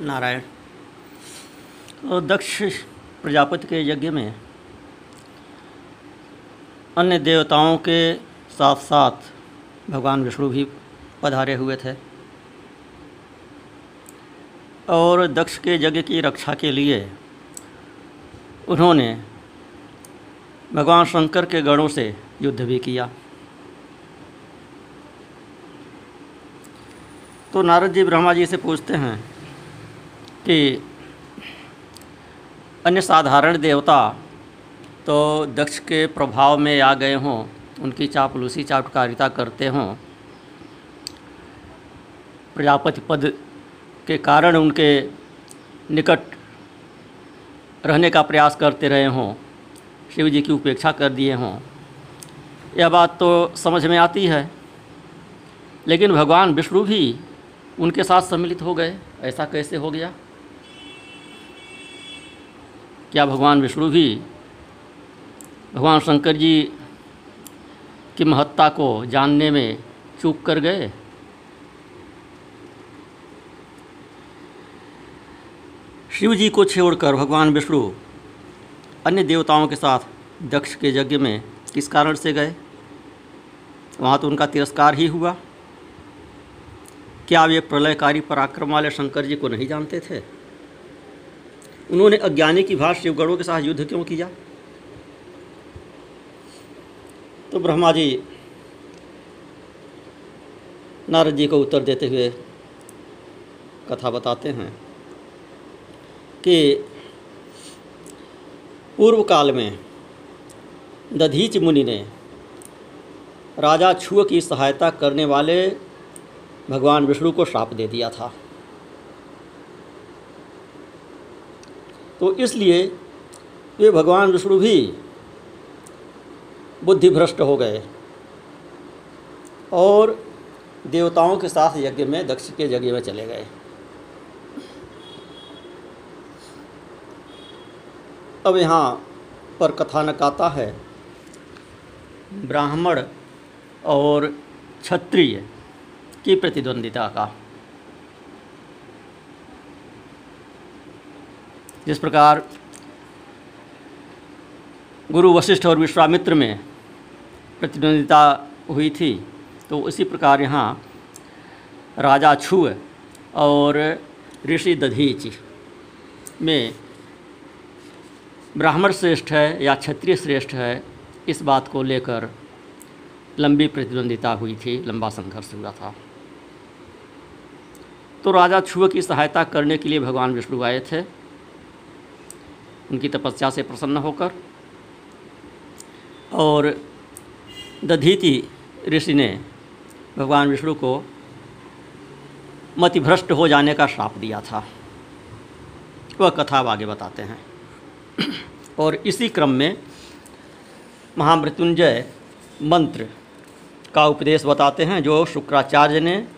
नारायण। और दक्ष प्रजापति के यज्ञ में अन्य देवताओं के साथ साथ भगवान विष्णु भी पधारे हुए थे। और दक्ष के यज्ञ की रक्षा के लिए उन्होंने भगवान शंकर के गणों से युद्ध भी किया। तो नारद जी ब्रह्मा जी से पूछते हैं कि अन्य साधारण देवता तो दक्ष के प्रभाव में आ गए हों, उनकी चापलूसी चापकारिता करते हों। प्रजापति पद के कारण उनके निकट रहने का प्रयास करते रहे हों शिव जी की उपेक्षा कर दिए हों। यह बात तो समझ में आती है, लेकिन भगवान विष्णु भी उनके साथ सम्मिलित हो गए, ऐसा कैसे हो गया? क्या भगवान विष्णु भी, भगवान शंकर जी की महत्ता को जानने में चूक कर गए? शिव जी को छोड़कर भगवान विष्णु अन्य देवताओं के साथ दक्ष के यज्ञ में किस कारण से गए? वहाँ तो उनका तिरस्कार ही हुआ। क्या वे प्रलयकारी पराक्रम वाले शंकर जी को नहीं जानते थे? उन्होंने अज्ञानी की भाष शिवगणों के साथ युद्ध क्यों किया? तो ब्रह्मा जी नारद जी को उत्तर देते हुए कथा बताते हैं कि पूर्व काल में दधीच मुनि ने राजा छुअ की सहायता करने वाले भगवान विष्णु को श्राप दे दिया था। तो इसलिए वे भगवान विष्णु भी बुद्धि भ्रष्ट हो गए और देवताओं के साथ यज्ञ में, दक्ष के यज्ञ में चले गए। अब यहाँ पर कथानक आता है। ब्राह्मण और क्षत्रिय की प्रतिद्वंदिता का। जिस प्रकार गुरु वशिष्ठ और विश्वामित्र में प्रतिद्वंदिता हुई थी तो उसी प्रकार यहाँ राजा छुअ और ऋषि दधीच में ब्राह्मण श्रेष्ठ है या क्षत्रिय श्रेष्ठ है, इस बात को लेकर लंबी प्रतिद्वंदिता हुई थी, लंबा संघर्ष हुआ था। तो राजा छुआ की सहायता करने के लिए भगवान विष्णु आए थे। उनकी तपस्या से प्रसन्न होकर। और दधीति ऋषि ने भगवान विष्णु को मतिभ्रष्ट हो जाने का श्राप दिया था। वह कथा आगे बताते हैं। और इसी क्रम में महामृत्युंजय मंत्र का उपदेश बताते हैं, जो शुक्राचार्य ने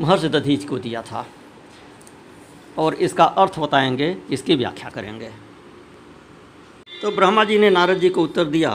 महर्षि दधीच को दिया था। और इसका अर्थ बताएँगे, इसकी व्याख्या करेंगे। तो ब्रह्मा जी ने नारद जी को उत्तर दिया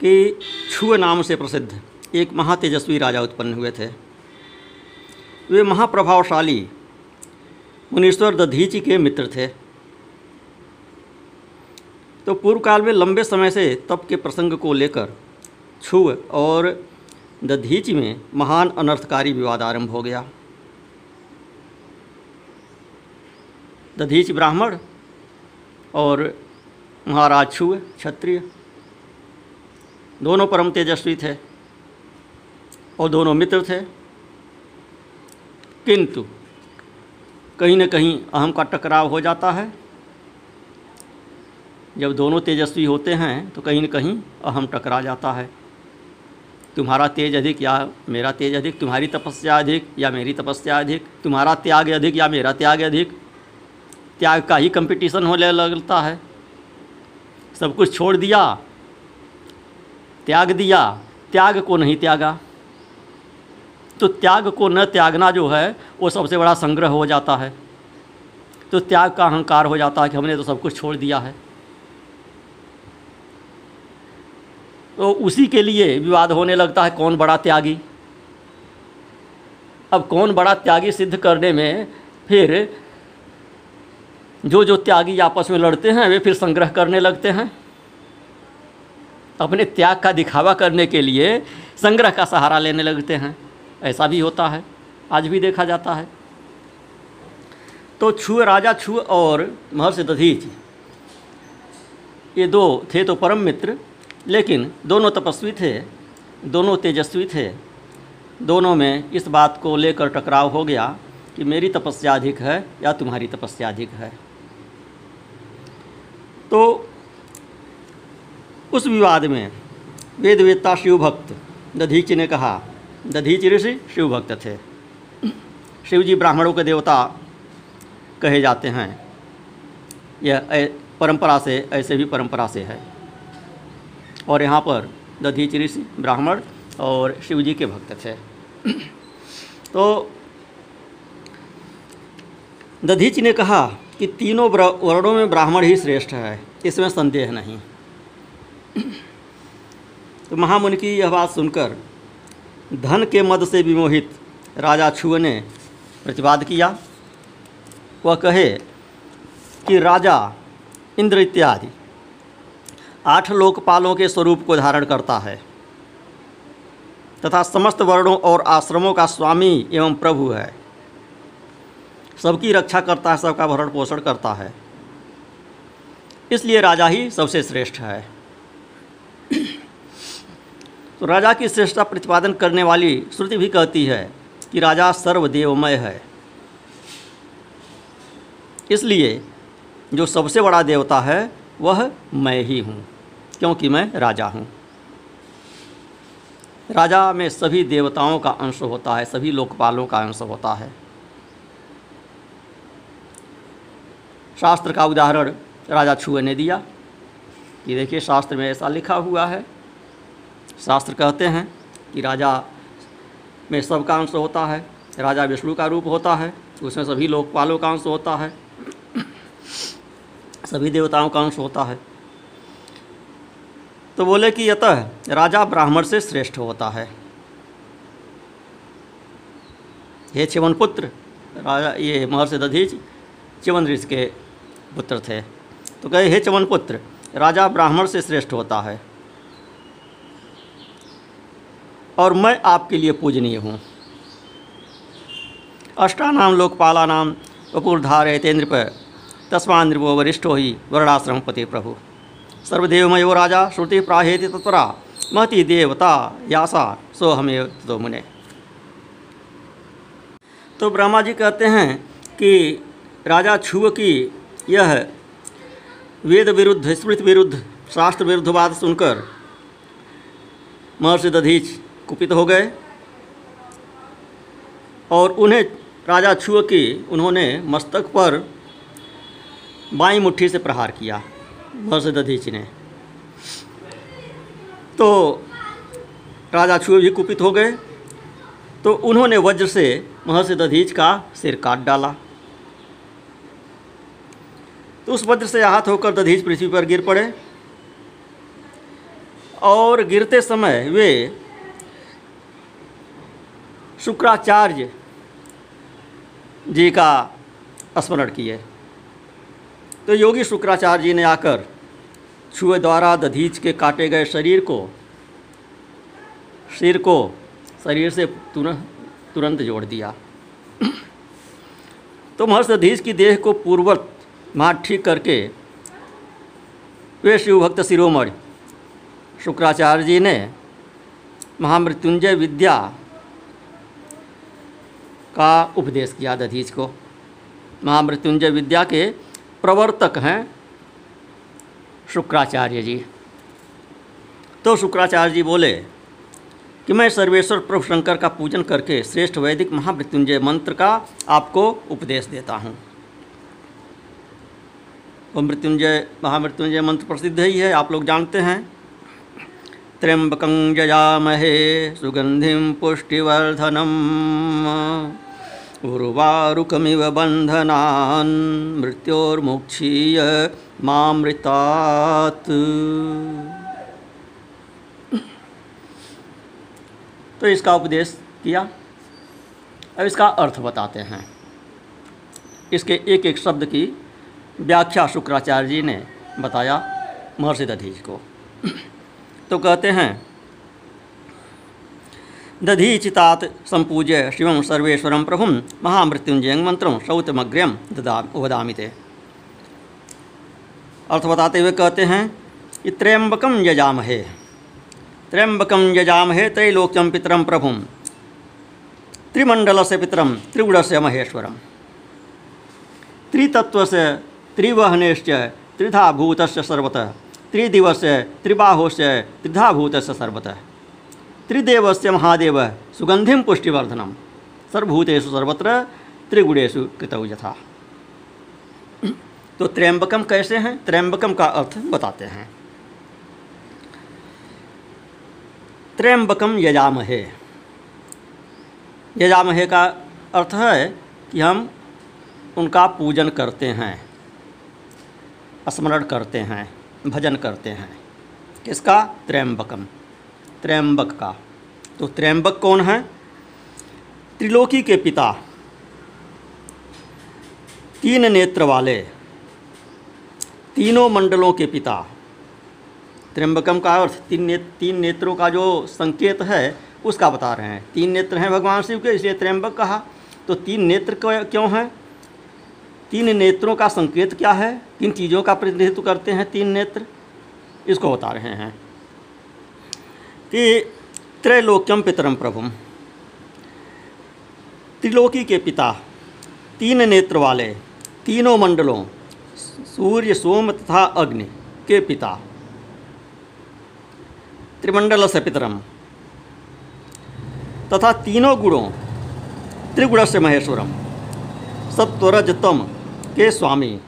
कि छुए नाम से प्रसिद्ध, एक महातेजस्वी राजा उत्पन्न हुए थे। वे महाप्रभावशाली मुनीश्वर दधीची के मित्र थे। तो पूर्व काल में लंबे समय से तप के प्रसंग को लेकर छुव और दधीच में महान अनर्थकारी विवाद आरंभ हो गया। दधीच ब्राह्मण और महाराज छुए, क्षत्रिय। दोनों परम तेजस्वी थे और दोनों मित्र थे। किंतु कहीं न कहीं अहम का टकराव हो जाता है। जब दोनों तेजस्वी होते हैं तो कहीं न कहीं अहम टकरा जाता है। तुम्हारा तेज अधिक या मेरा तेज अधिक, तुम्हारी तपस्या अधिक या मेरी तपस्या अधिक, तुम्हारा त्याग अधिक या मेरा त्याग अधिक, त्याग का ही कंपटीशन होने लगता है। सब कुछ छोड़ दिया, त्याग दिया, त्याग को नहीं त्यागा। तो त्याग को न त्यागना जो है, वो सबसे बड़ा संग्रह हो जाता है। तो त्याग का अहंकार हो जाता है कि हमने तो सब कुछ छोड़ दिया है। तो उसी के लिए विवाद होने लगता है कौन बड़ा त्यागी। अब कौन बड़ा त्यागी सिद्ध करने में फिर जो जो त्यागी आपस में लड़ते हैं, वे फिर संग्रह करने लगते हैं। अपने त्याग का दिखावा करने के लिए संग्रह का सहारा लेने लगते हैं। ऐसा भी होता है, आज भी देखा जाता है। तो छू राजा छू और महर्षि दधीच, ये दो थे तो परम मित्र, लेकिन दोनों तपस्वी थे, दोनों तेजस्वी थे। दोनों में इस बात को लेकर टकराव हो गया कि मेरी तपस्या अधिक है या तुम्हारी तपस्या अधिक है। तो उस विवाद में वेद वेदता शिव भक्त दधीच ने कहा, दधीच ऋषि शिवभक्त थे। शिव जी ब्राह्मणों के देवता कहे जाते हैं। यह परंपरा से, ऐसे भी परंपरा से है। और यहाँ पर दधीच ऋषि ब्राह्मण और शिव जी के भक्त थे। तो दधीच ने कहा कि तीनों वर्णों में ब्राह्मण ही श्रेष्ठ है, इसमें संदेह नहीं। तो महामुनि की यह बात सुनकर धन के मद से विमोहित राजा छुए ने प्रतिवाद किया। वह कहे कि, राजा इंद्र इत्यादि आठ लोकपालों के स्वरूप को धारण करता है तथा समस्त वर्णों और आश्रमों का स्वामी एवं प्रभु है। सबकी रक्षा करता है, सबका भरण पोषण करता है। इसलिए राजा ही सबसे श्रेष्ठ है। तो राजा की श्रेष्ठता प्रतिपादन करने वाली श्रुति भी कहती है कि राजा सर्वदेवमय है। इसलिए जो सबसे बड़ा देवता है, वह मैं ही हूँ, क्योंकि मैं राजा हूँ। राजा में सभी देवताओं का अंश होता है, सभी लोकपालों का अंश होता है। शास्त्र का उदाहरण राजा छुए ने दिया कि देखिए, शास्त्र में ऐसा लिखा हुआ है। शास्त्र कहते हैं कि राजा में सबका अंश होता है, राजा विष्णु का रूप होता है, उसमें सभी लोकपालों का अंश होता है, सभी देवताओं का अंश होता है। तो बोले कि यतः राजा ब्राह्मण से श्रेष्ठ होता है। हे चिवन पुत्र राजा, ये महर्षि दधीच चिवन ऋषि के पुत्र थे। तो कहे हे चवन पुत्र, राजा ब्राह्मण से श्रेष्ठ होता है। और मैं आपके लिए पूजनीय हूँ। अष्टानाम लोकपाला नाम वपुरधार तेन्द्र पर तस्मा नृपो वरिष्ठो ही वर्णाश्रम पति प्रभु। सर्वदेवमयो राजा, श्रुति प्राहेति तत्परा, महति देवता यासा सो हमें तो मुने। तो ब्रह्मा जी कहते हैं कि राजा छुव की यह वेद विरुद्ध, स्मृति विरुद्ध, शास्त्र विरुद्ध बात सुनकर महर्षि दधीच कुपित हो गए और उन्हें राजा छुअ की उन्होंने मस्तक पर बाई मुट्ठी से प्रहार किया, महर्षि दधीच ने। तो राजा छुए भी कुपित हो गए तो उन्होंने वज्र से महर्षि दधीच का सिर काट डाला। तो उस वज्र से आहत होकर दधीच पृथ्वी पर गिर पड़े। और गिरते समय वे शुक्राचार्य जी का स्मरण किए। तो योगी शुक्राचार्य जी ने आकर छुए द्वारा दधीच के काटे गए शरीर को, सिर को शरीर से तुरंत तुरंत जोड़ दिया। तो महर्ष दधीच की देह को पूर्वत मार ठीक करके वे शिवभक्त शिरोमणि शुक्राचार्य जी ने महामृत्युंजय विद्या का उपदेश किया दधीज को। महामृत्युंजय विद्या के प्रवर्तक हैं शुक्राचार्य जी तो शुक्राचार्य जी बोले कि मैं सर्वेश्वर प्रभु शंकर का पूजन करके श्रेष्ठ वैदिक महामृत्युंजय मंत्र का आपको उपदेश देता हूँ। वो मृत्युंजय, महामृत्युंजय मंत्र प्रसिद्ध ही है, आप लोग जानते हैं। त्र्यंबकं जयामहे सुगंधिम पुष्टिवर्धनम। उर्वारुकमिव बंधनान् मृत्योर्मुक्षीय मामृतात्। तो इसका उपदेश किया। अब इसका अर्थ बताते हैं। इसके एक एक शब्द की व्याख्या शुक्राचार्य जी ने बताया महर्षि दधीच को। तो कहते हैं, दधीचितात संपूज्य शिवं सर्वेश्वरं प्रभुं महामृत्युंजय मंत्रं शौतमग्र्यम ददा, वदामि ते। अर्थ बताते हुए कहते हैं कि त्र्यंबकम यजामहे त्र्यंबकम यजामहे त्रैलोक्यम पितरम प्रभुम त्रिमंडल से पितरम त्रिगुण से महेश्वरम त्रितत्व से त्रिवहनेश्च त्रिधा भूत सर्वतः त्रिदिवस त्रिबाहोश त्रिधा भूत सर्वतः। से महादेव सुगंधिम पुष्टिवर्धनम सर्वभूतेषु सर्वत्र त्रिगुणेशु कृतौ यथा। तो त्र्यंबकम कैसे हैं? त्र्यंबकम का अर्थ बताते हैं। त्र्यंबकम यजामहे। यजामहे का अर्थ है कि हम उनका पूजन करते हैं। स्मरण करते हैं भजन करते हैं। किसका? त्र्यंबकम। त्र्यंबक का। तो त्र्यंबक कौन है? त्रिलोकी के पिता। तीन नेत्र वाले। तीनों मंडलों के पिता। त्र्यंबकम का अर्थ तीन ने, तीन नेत्रों का जो संकेत है उसका बता रहे हैं। तीन नेत्र हैं भगवान शिव के इसलिए त्र्यंबक कहा। तो तीन नेत्र क्यों हैं? तीन नेत्रों का संकेत क्या है? किन चीज़ों का प्रतिनिधित्व करते हैं तीन नेत्र। इसको बता रहे हैं। कि त्रैलोक्यम पितरम प्रभुम। त्रिलोकी के पिता, तीन नेत्र वाले, तीनों मंडलों, सूर्य, सोम तथा अग्नि के पिता। त्रिमंडल से पितरम। तथा तीनों गुणों त्रिगुण से महेश्वरम। सत्वरजतम। के स्वामी,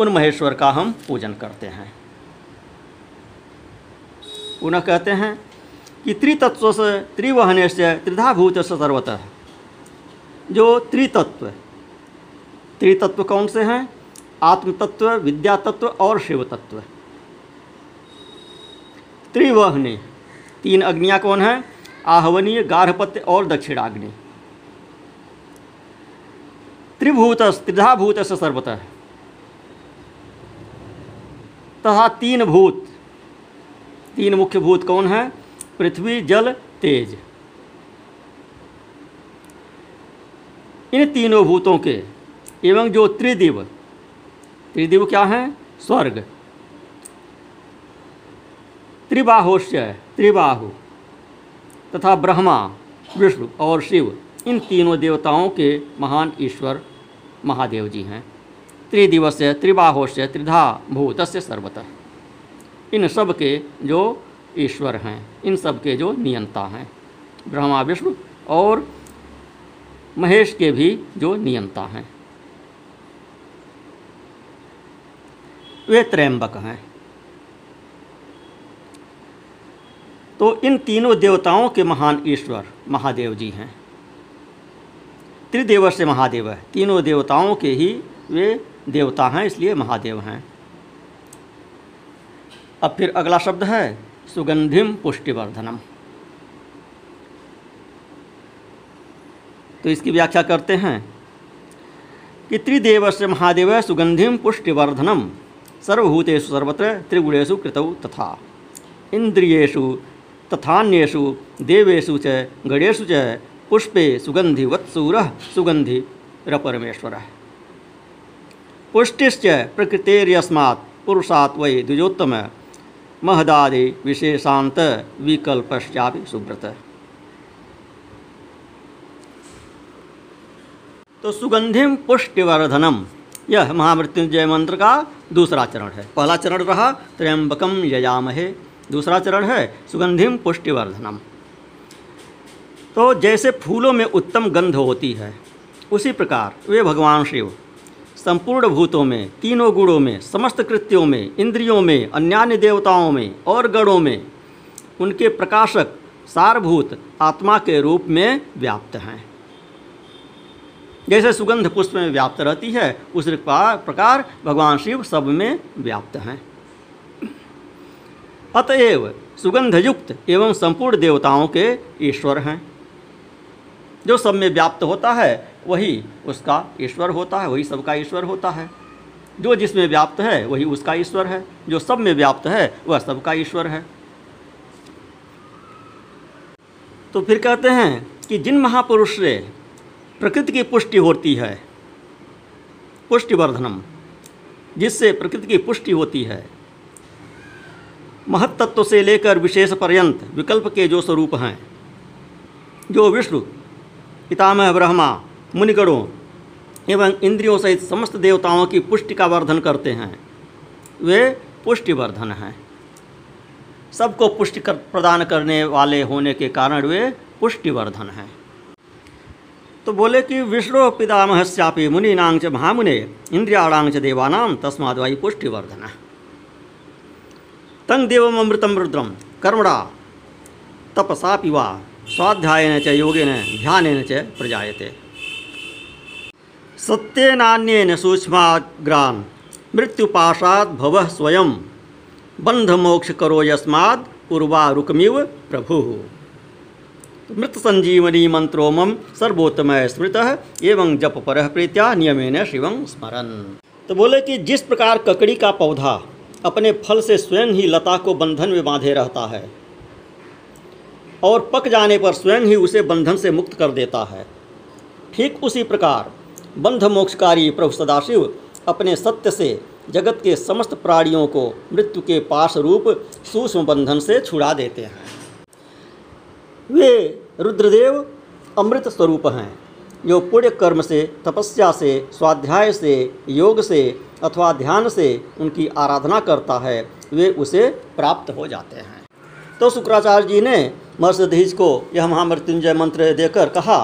उन महेश्वर का हम पूजन करते हैं। पुनः कहते हैं कि त्रितत्व से त्रिवहने से त्रिधाभूत से सर्वतः। जो त्रितत्व त्रितत्व कौन से हैं? आत्मतत्व विद्या तत्व और शिव तत्व त्रिवहनी, तीन अग्नियाँ कौन हैं? आहवनीय, गार्हपत्य और दक्षिणाग्नि। त्रिभूत त्रिधाभूत से सर्वतः। तथा तीन भूत। तीन मुख्य भूत कौन है? पृथ्वी, जल, तेज। इन तीनों भूतों के, एवं जो त्रिदिव त्रिदिव क्या है? स्वर्ग। त्रिबाहोश्य त्रिबाहु, तथा ब्रह्मा, विष्णु और शिव, इन तीनों देवताओं के महान ईश्वर महादेव जी हैं। त्रिदिवस्य त्रिबाहोश्य त्रिधा भूतस्य सर्वतः। इन सब के जो ईश्वर हैं, इन सब के जो नियंता हैं, ब्रह्मा, विष्णु और महेश के भी जो नियंता हैं। वे त्रयंबक हैं। तो इन तीनों देवताओं के महान ईश्वर महादेव जी हैं। त्रिदेव से महादेव है। तीनों देवताओं के ही वे देवता हैं, इसलिए महादेव हैं। अब फिर अगला शब्द है, सुगंधिम पुष्टिवर्धनम। तो इसकी व्याख्या करते हैं कि त्रिदेव से महादेव सुगंधिम पुष्टिवर्धनम। सर्वभूतेषु सर्वत्र त्रिगुणेषु कृतौ तथा। इंद्रियेषु तथान्यु देवेषु च, गणेषु च पुष्पे सुगन्धिवत्सूरः सुगन्धिरपरमेश्वरः पुष्टिश्च प्रकृतेर्यस्मात् पुरुषात् वै द्विजोत्तम, महदादि विशेषांत विकल्पश्चापि सुब्रत तो सुगंधिम पुष्टिवर्धनम, यह महामृत्युंजय मंत्र का दूसरा चरण है। पहला चरण रहा त्र्यंबकम यजामहे। दूसरा चरण है सुगंधिम पुष्टिवर्धनम। तो जैसे फूलों में उत्तम गंध होती है, उसी प्रकार वे भगवान शिव संपूर्ण भूतों में, तीनों गुणों में, समस्त कृत्यों में, इंद्रियों में, अन्यान्य देवताओं में और गणों में उनके प्रकाशक सारभूत आत्मा के रूप में व्याप्त हैं। जैसे सुगंध पुष्प में व्याप्त रहती है, उस प्रकार भगवान शिव सब में व्याप्त हैं। अतएव सुगंधयुक्त एवं संपूर्ण देवताओं के ईश्वर हैं। जो सब में व्याप्त होता है, वही उसका ईश्वर होता है, वही सबका ईश्वर होता है। जो जिसमें व्याप्त है, वही उसका ईश्वर है। जो सब में व्याप्त है, वह सबका ईश्वर है। तो फिर कहते हैं कि जिन महापुरुष से प्रकृति की पुष्टि होती है, पुष्टिवर्धनम, जिससे प्रकृति की पुष्टि होती है महत्त्व से लेकर विशेष पर्यंत विकल्प के जो स्वरूप हैं, जो विष्णु पितामह ब्रह्मा, मुनिगणों एवं इंद्रियों सहित समस्त देवताओं की पुष्टि का वर्धन करते हैं। वे पुष्टिवर्धन हैं। सबको पुष्टि कर, प्रदान करने वाले होने के कारण वे पुष्टिवर्धन हैं। तो बोले कि विष्णु पितामह श्यापी मुनीनांग च महामुने इंद्रियाणांग च देवानाम तस्माद वायु पुष्टिवर्धन। तंग देवम अमृतम रुद्रम कर्मणा तपसा पिवा स्वाध्यायन च, योगेन ध्यान च प्रजायते। सत्येनान्येन सूक्ष्माग्रान्, मृत्युपाशात् भवः स्वयं। बंधमोक्ष करो यस्मात् पूर्वारुकमिव प्रभु। मृत संजीवनी मंत्रो मम स्मृत, एवं जप पर प्रीत्या नियमेन शिवं स्मरन। तो बोले कि जिस प्रकार ककड़ी का पौधा अपने फल से स्वयं ही लता को बंधन में बांधे रहता है और पक जाने पर स्वयं ही उसे बंधन से मुक्त कर देता है। ठीक उसी प्रकार बंध मोक्षकारी प्रभु सदाशिव अपने सत्य से जगत के समस्त प्राणियों को मृत्यु के पास रूप सूक्ष्म बंधन से छुड़ा देते हैं। वे रुद्रदेव अमृत स्वरूप हैं। जो पुण्य कर्म से, तपस्या से, स्वाध्याय से, योग से अथवा ध्यान से उनकी आराधना करता है, वे उसे प्राप्त हो जाते हैं। तो शुक्राचार्य जी ने मर्षधीज को यह महामृत्युंजय मंत्र देकर कहा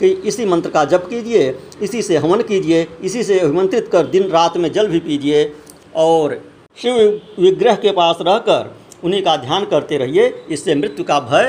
कि इसी मंत्र का जप कीजिए, इसी से हवन कीजिए, इसी से अभिमंत्रित कर दिन रात में जल भी पीजिए और शिव विग्रह के पास रहकर उन्हीं का ध्यान करते रहिए, इससे मृत्यु का भय